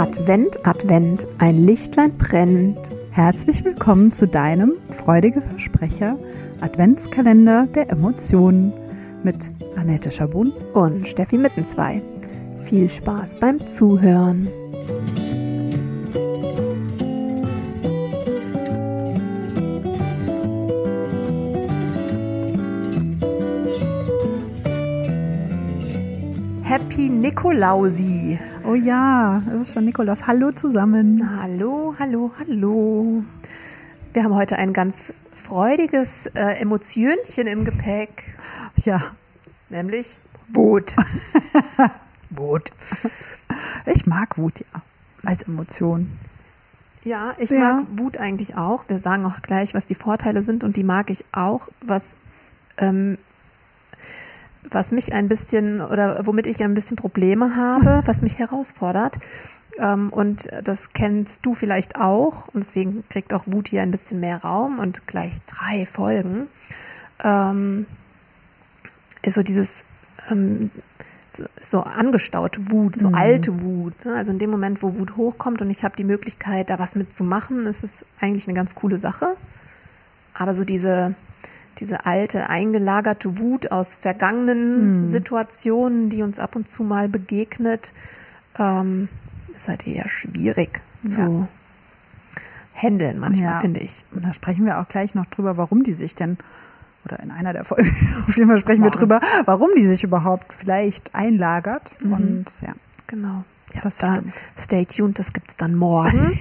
Advent, Advent, ein Lichtlein brennt. Herzlich willkommen zu deinem freudige Versprecher Adventskalender der Emotionen mit Annette Schabun und Steffi Mittenzwei. Viel Spaß beim Zuhören. Happy Nikolausi. Oh ja, es ist schon Nikolaus. Hallo zusammen. Hallo, hallo, hallo. Wir haben heute ein ganz freudiges äh, Emotionchen im Gepäck, Ja, nämlich Wut. Wut. ich mag Wut ja als Emotion. Ja, ich Ja. mag Wut eigentlich auch. Wir sagen auch gleich, was die Vorteile sind und die mag ich auch. Was, ähm, was mich ein bisschen oder womit ich ein bisschen Probleme habe, was mich herausfordert. Ähm, und das kennst du vielleicht auch. Und deswegen kriegt auch Wut hier ein bisschen mehr Raum und gleich drei Folgen. Ähm, ist so dieses ähm, so, so angestaute Wut, so alte Wut. Ne? Also in dem Moment, wo Wut hochkommt und ich habe die Möglichkeit, da was mitzumachen, ist es eigentlich eine ganz coole Sache. Aber so diese, diese alte, eingelagerte Wut aus vergangenen Situationen, die uns ab und zu mal begegnet, ähm, ist halt eher schwierig zu handeln manchmal, Ja. finde ich. Und da sprechen wir auch gleich noch drüber, warum die sich denn, oder in einer der Folgen, auf jeden Fall sprechen wir Warum? drüber, warum die sich überhaupt vielleicht einlagert. Mhm. Und ja, Genau. Ja, Das da, stimmt. stay tuned, das gibt's dann morgen.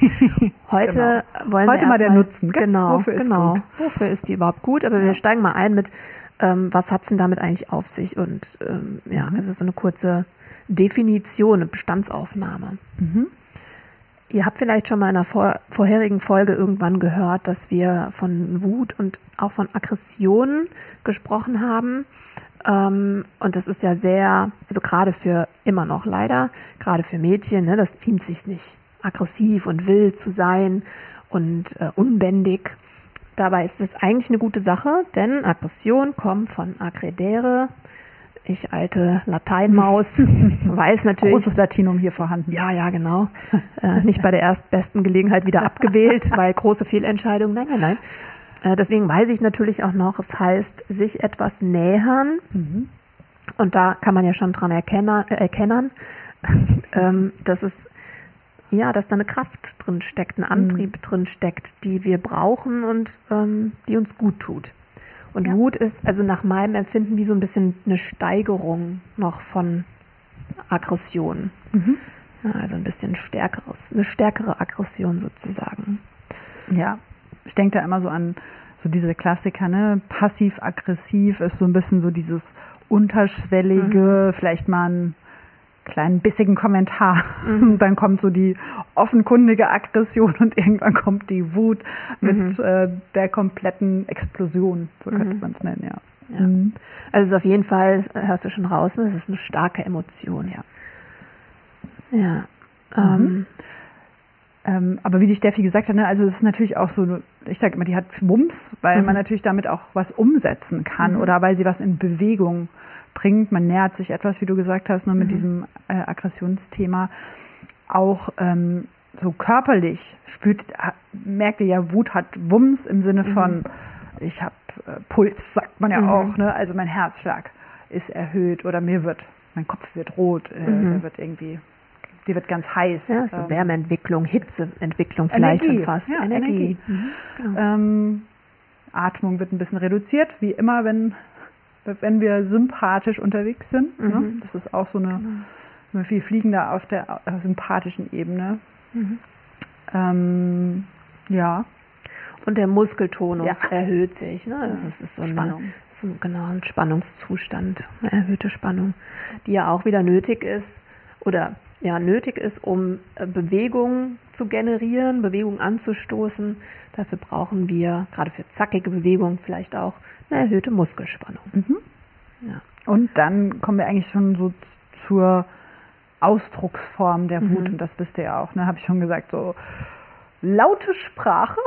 Heute wollen Heute wir mal der Nutzen, gell? Genau, Wofür ist genau. gut? Wofür ist die überhaupt gut? Aber wir steigen mal ein mit, ähm, was hat's denn damit eigentlich auf sich? Und ähm, Mhm. ja, also so eine kurze Definition, eine Bestandsaufnahme. Mhm. Ihr habt vielleicht schon mal in einer vor, vorherigen Folge irgendwann gehört, dass wir von Wut und auch von Aggressionen gesprochen haben. Ähm, und das ist ja sehr, also gerade für immer noch leider, gerade für Mädchen, ne, das ziemt sich nicht, aggressiv und wild zu sein und äh, unbändig. Dabei ist es eigentlich eine gute Sache, denn Aggression kommt von aggredere. Ich alte Lateinmaus weiß natürlich, großes Latinum hier vorhanden. ja, ja, genau. Äh, nicht bei der erstbesten Gelegenheit wieder abgewählt, weil große Fehlentscheidung. Nein, nein, nein. Äh, deswegen weiß ich natürlich auch noch, es heißt, sich etwas nähern. Und da kann man ja schon dran erkennen, äh, erkennen ähm, dass es ja, dass da eine Kraft drin steckt, ein Antrieb drin steckt, die wir brauchen und ähm, die uns gut tut. Und Ja. Wut ist also nach meinem Empfinden wie so ein bisschen eine Steigerung noch von Aggression. Ja, also ein bisschen stärkeres, eine stärkere Aggression sozusagen. Ja, ich denke da immer so an so diese Klassiker, ne? Passiv-aggressiv ist so ein bisschen so dieses unterschwellige, vielleicht mal einen kleinen bissigen Kommentar. Dann kommt so die offenkundige Aggression und irgendwann kommt die Wut mit äh, der kompletten Explosion, so könnte man es nennen, ja. Ja. Also es ist auf jeden Fall, hörst du schon raus, es ist eine starke Emotion. Ja. Ja. Ähm, Ähm, aber wie die Steffi gesagt hat, ne, also es ist natürlich auch so, ich sage immer, die hat Wumms, weil Mhm. man natürlich damit auch was umsetzen kann oder weil sie was in Bewegung bringt. Man nähert sich etwas, wie du gesagt hast, nur Mhm. mit diesem äh, Aggressionsthema. Auch ähm, so körperlich spürt, ha- merkt ihr ja, Wut hat Wumms im Sinne Mhm. von, ich habe äh, Puls, sagt man ja auch, ne? also mein Herzschlag ist erhöht oder mir wird, mein Kopf wird rot, äh, der wird irgendwie, die wird ganz heiß. Mhm. ja, so ähm, Wärmeentwicklung, Hitzeentwicklung vielleicht Energie, schon fast. ja, Energie. Energie. Mhm. Ähm, Atmung wird ein bisschen reduziert, wie immer, wenn, wenn wir sympathisch unterwegs sind. Ne? Mhm. Das ist auch so eine, Genau. wir fliegen da auf der äh, sympathischen Ebene. Mhm. Ähm, ja, Und der Muskeltonus Ja. erhöht sich. Ne? Das ist, ist so eine, Spannung. so ein, genau ein Spannungszustand, eine erhöhte Spannung, die ja auch wieder nötig ist oder ja nötig ist, um äh, Bewegung zu generieren, Bewegung anzustoßen. Dafür brauchen wir gerade für zackige Bewegung vielleicht auch eine erhöhte Muskelspannung. Mhm. Ja. und dann kommen wir eigentlich schon so zur Ausdrucksform der Mhm. Wut. Und das wisst ihr ja auch, ne? habe ich schon gesagt, so laute Sprache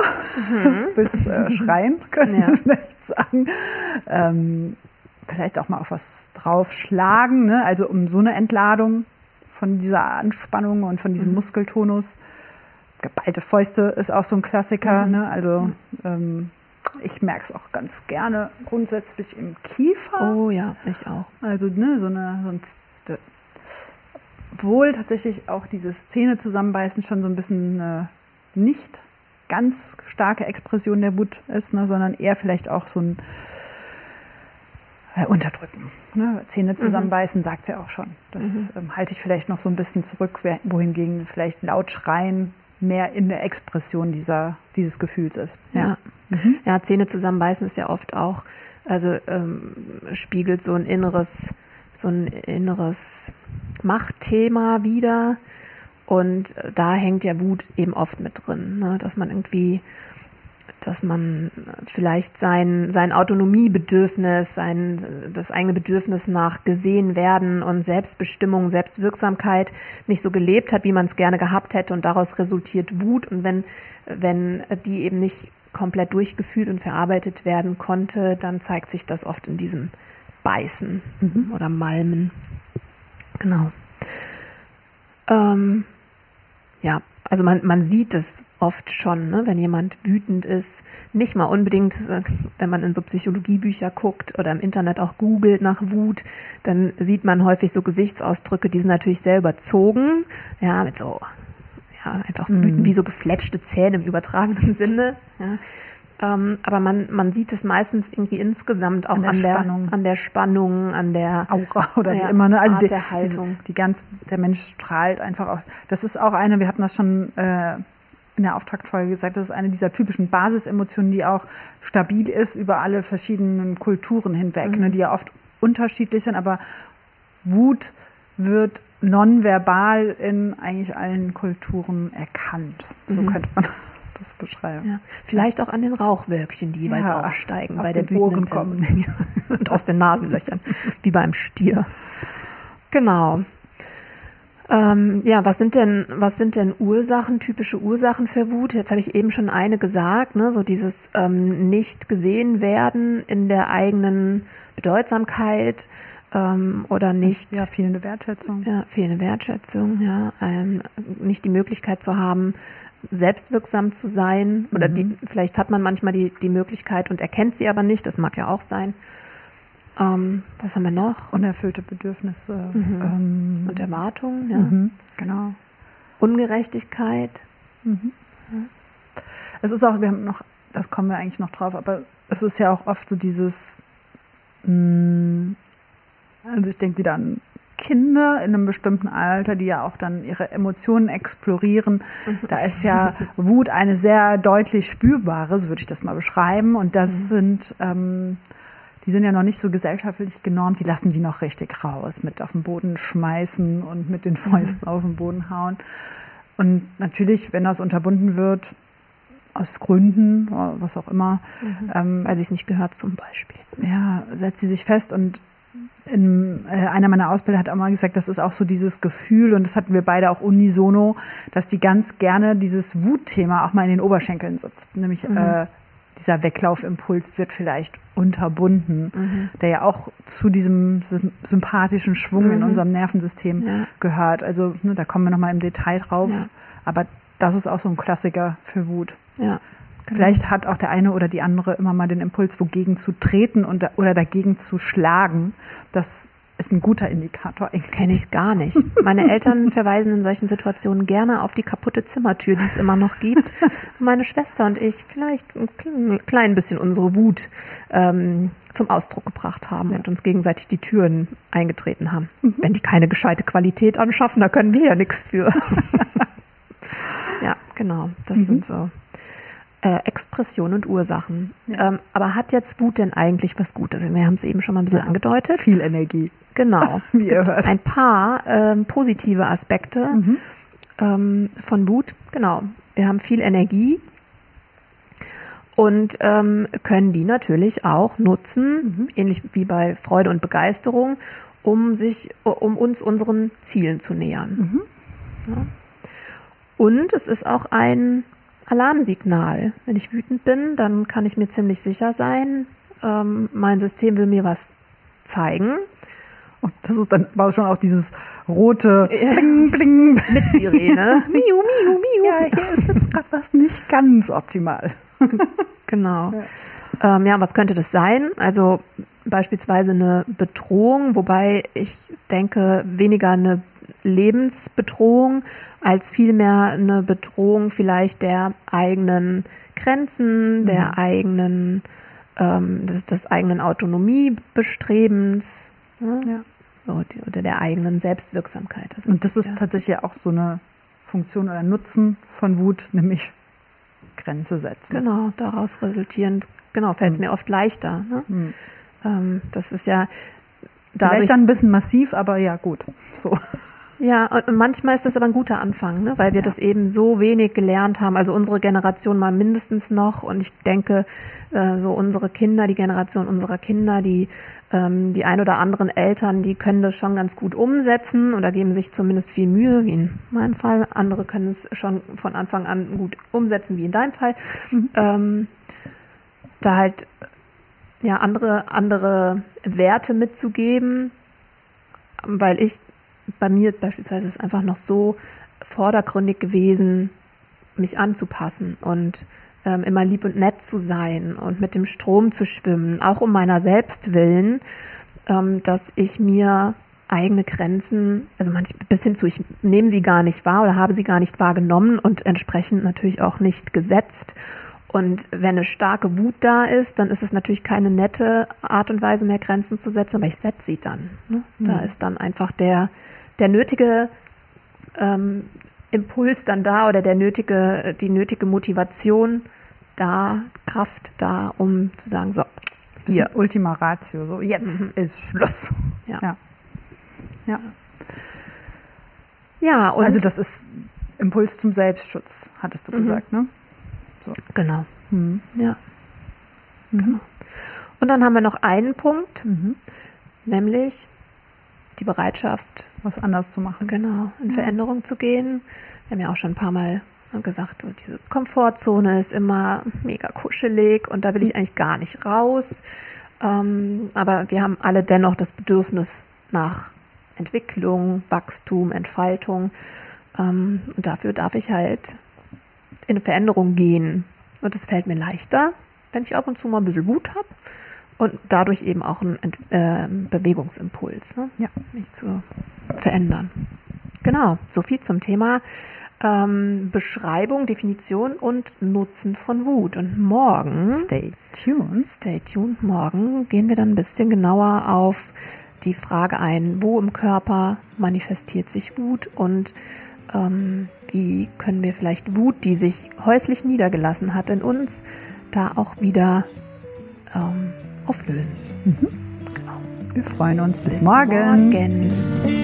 bis äh, Schreien, können Mhm. Ja. wir vielleicht sagen. Ähm, vielleicht auch mal auf was draufschlagen, ne? also um so eine Entladung von dieser Anspannung und von diesem mhm. Muskeltonus. Geballte Fäuste ist auch so ein Klassiker. Mhm. Ne? Also ähm, ich merke es auch ganz gerne grundsätzlich im Kiefer. Oh ja, ich auch. Also ne, so eine, sonst wohl tatsächlich auch dieses Zähne zusammenbeißen schon so ein bisschen äh, nicht ganz starke Expression der Wut ist, ne, sondern eher vielleicht auch so ein äh, Unterdrücken. Ne? Zähne mhm. zusammenbeißen, mhm. sagt sie ja auch schon. Das mhm. ähm, halte ich vielleicht noch so ein bisschen zurück, wohingegen vielleicht laut schreien mehr in der Expression dieser, dieses Gefühls ist. Ja. Ja. Mhm. ja, Zähne zusammenbeißen ist ja oft auch, also ähm, spiegelt so ein inneres, so ein inneres Machtthema wieder. Und da hängt ja Wut eben oft mit drin, ne? dass man irgendwie, dass man vielleicht sein, sein Autonomiebedürfnis, sein, das eigene Bedürfnis nach gesehen werden und Selbstbestimmung, Selbstwirksamkeit nicht so gelebt hat, wie man es gerne gehabt hätte und daraus resultiert Wut. Und wenn, wenn die eben nicht komplett durchgefühlt und verarbeitet werden konnte, dann zeigt sich das oft in diesem Beißen mhm. oder Malmen. Genau. Ähm, ja, also man, man sieht es oft schon, ne, wenn jemand wütend ist. Nicht mal unbedingt, äh, wenn man in so Psychologiebücher guckt oder im Internet auch googelt nach Wut, dann sieht man häufig so Gesichtsausdrücke, die sind natürlich sehr überzogen. Ja, mit so, ja, einfach mhm. wütend wie so gefletschte Zähne im übertragenen Sinne. Ja. Ähm, aber man, man sieht es meistens irgendwie insgesamt auch an der, an der, Spannung. an der Spannung, an der Aura oder ja, wie immer. Ne? Also Art die, der Haltung. Die, die ganz, der Mensch strahlt einfach auch. Das ist auch eine, wir hatten das schon äh, in der Auftaktfolge gesagt, das ist eine dieser typischen Basisemotionen, die auch stabil ist über alle verschiedenen Kulturen hinweg, mhm. ne, die ja oft unterschiedlich sind, aber Wut wird nonverbal in eigentlich allen Kulturen erkannt. So mhm. könnte man das beschreiben. Ja. Vielleicht auch an den Rauchwölkchen, die jeweils ja, aufsteigen bei der wütenden kommen. und aus den Nasenlöchern, wie beim Stier. Genau. Ähm, ja, was sind denn, was sind denn Ursachen, typische Ursachen für Wut? Jetzt habe ich eben schon eine gesagt, ne, so dieses ähm, nicht gesehen werden in der eigenen Bedeutsamkeit ähm, oder nicht. Ja, fehlende Wertschätzung. Ja, fehlende Wertschätzung, ja, ähm, nicht die Möglichkeit zu haben, selbstwirksam zu sein. Oder mhm. die, vielleicht hat man manchmal die, die Möglichkeit und erkennt sie aber nicht. Das mag ja auch sein. Ähm, was haben wir noch? Unerfüllte Bedürfnisse. Mhm. Ähm, und Erwartungen, ja. Mhm, genau. Ungerechtigkeit. Mhm. Ja. Es ist auch, wir haben noch, das kommen wir eigentlich noch drauf, aber es ist ja auch oft so dieses, mh, mm, also ich denke wieder an Kinder in einem bestimmten Alter, die ja auch dann ihre Emotionen explorieren. Da ist ja Wut eine sehr deutlich spürbare, so würde ich das mal beschreiben. Und das mhm. sind, ähm, die sind ja noch nicht so gesellschaftlich genormt, die lassen die noch richtig raus, mit auf den Boden schmeißen und mit den Fäusten mhm. auf den Boden hauen. Und natürlich, wenn das unterbunden wird, aus Gründen, was auch immer. Mhm. Ähm, Weil sie es nicht gehört zum Beispiel. Ja, setzt sie sich fest und in, äh, einer meiner Ausbilder hat auch mal gesagt, das ist auch so dieses Gefühl, und das hatten wir beide auch unisono, dass die ganz gerne dieses Wutthema auch mal in den Oberschenkeln sitzt. Nämlich mhm. äh, dieser Weglaufimpuls wird vielleicht unterbunden, mhm. der ja auch zu diesem sympathischen Schwung mhm. in unserem Nervensystem ja. gehört. Also ne, da kommen wir nochmal im Detail drauf. Ja. Aber das ist auch so ein Klassiker für Wut. Ja. Genau. Vielleicht hat auch der eine oder die andere immer mal den Impuls, wogegen zu treten und, oder dagegen zu schlagen. Das ist ein guter Indikator. Kenne ich gar nicht. Meine Eltern verweisen in solchen Situationen gerne auf die kaputte Zimmertür, die es immer noch gibt. Meine Schwester und ich vielleicht ein klein bisschen unsere Wut ähm, zum Ausdruck gebracht haben ja. und uns gegenseitig die Türen eingetreten haben. Mhm. Wenn die keine gescheite Qualität anschaffen, da können wir ja nichts für. ja, genau. Das mhm. sind so äh, Expression und Ursachen. Ja. Ähm, aber hat jetzt Wut denn eigentlich was Gutes? Wir haben es eben schon mal ein bisschen angedeutet. Viel Energie. Genau. Es gibt ein paar ähm, positive Aspekte mhm. ähm, von Wut. Genau. Wir haben viel Energie und ähm, können die natürlich auch nutzen, mhm. ähnlich wie bei Freude und Begeisterung, um sich, um uns unseren Zielen zu nähern. Mhm. Ja. Und es ist auch ein Alarmsignal. Wenn ich wütend bin, dann kann ich mir ziemlich sicher sein, ähm, mein System will mir was zeigen Und das ist dann war schon auch dieses rote Ja. Bling, Bling. Mit Sirene. miu, miu, miu. Ja, hier ist jetzt gerade was nicht ganz optimal. Genau. Ja. Ähm, ja, was könnte das sein? Also beispielsweise eine Bedrohung, wobei ich denke, weniger eine Lebensbedrohung als vielmehr eine Bedrohung vielleicht der eigenen Grenzen, der eigenen, ähm, des, des eigenen Autonomiebestrebens ne? Ja. So, die, oder der eigenen Selbstwirksamkeit. Also, Und das ist ja. tatsächlich auch so eine Funktion oder Nutzen von Wut, nämlich Grenze setzen. Genau, daraus resultierend, genau, fällt es Hm. mir oft leichter. Ne? Ähm, das ist ja dadurch, Vielleicht dann ein bisschen massiv, aber ja, gut. So. Ja, und manchmal ist das aber ein guter Anfang, ne? weil wir Ja. das eben so wenig gelernt haben, also unsere Generation mal mindestens noch und ich denke, äh, so unsere Kinder, die Generation unserer Kinder, die, ähm, die ein oder anderen Eltern, die können das schon ganz gut umsetzen oder geben sich zumindest viel Mühe, wie in meinem Fall. Andere können es schon von Anfang an gut umsetzen, wie in deinem Fall. Ähm, da halt ja andere andere Werte mitzugeben, weil ich bei mir beispielsweise ist einfach noch so vordergründig gewesen, mich anzupassen und ähm, immer lieb und nett zu sein und mit dem Strom zu schwimmen, auch um meiner selbst willen, ähm, dass ich mir eigene Grenzen, also manch bis hin zu, ich nehme sie gar nicht wahr oder habe sie gar nicht wahrgenommen und entsprechend natürlich auch nicht gesetzt. Und wenn eine starke Wut da ist, dann ist es natürlich keine nette Art und Weise mehr Grenzen zu setzen, aber ich setze sie dann. Ne? Da ist dann einfach der, der nötige ähm, Impuls dann da oder der nötige, die nötige Motivation da, Kraft da, um zu sagen, so, Hier. Ultima Ratio. So, jetzt ist Schluss. Ja. ja. Ja. ja, und Also das ist Impuls zum Selbstschutz, hattest du gesagt, ne? So. genau, Hm. ja, genau. Und dann haben wir noch einen Punkt, Mhm. nämlich die Bereitschaft, Was anders zu machen. Genau, in Veränderung zu gehen. Wir haben ja auch schon ein paar Mal gesagt, so diese Komfortzone ist immer mega kuschelig und da will ich eigentlich gar nicht raus. Ähm, aber wir haben alle dennoch das Bedürfnis nach Entwicklung, Wachstum, Entfaltung. Ähm, und dafür darf ich halt in eine Veränderung gehen. Und es fällt mir leichter, wenn ich ab und zu mal ein bisschen Wut habe und dadurch eben auch einen äh, Bewegungsimpuls, ne? Ja. mich zu verändern. Genau, so viel zum Thema ähm, Beschreibung, Definition und Nutzen von Wut. Und morgen, Stay tuned. stay tuned, morgen gehen wir dann ein bisschen genauer auf die Frage ein, wo im Körper manifestiert sich Wut und ähm, wie können wir vielleicht Wut, die sich häuslich niedergelassen hat in uns, da auch wieder ähm, auflösen. Wir freuen uns. Bis, Bis morgen. morgen.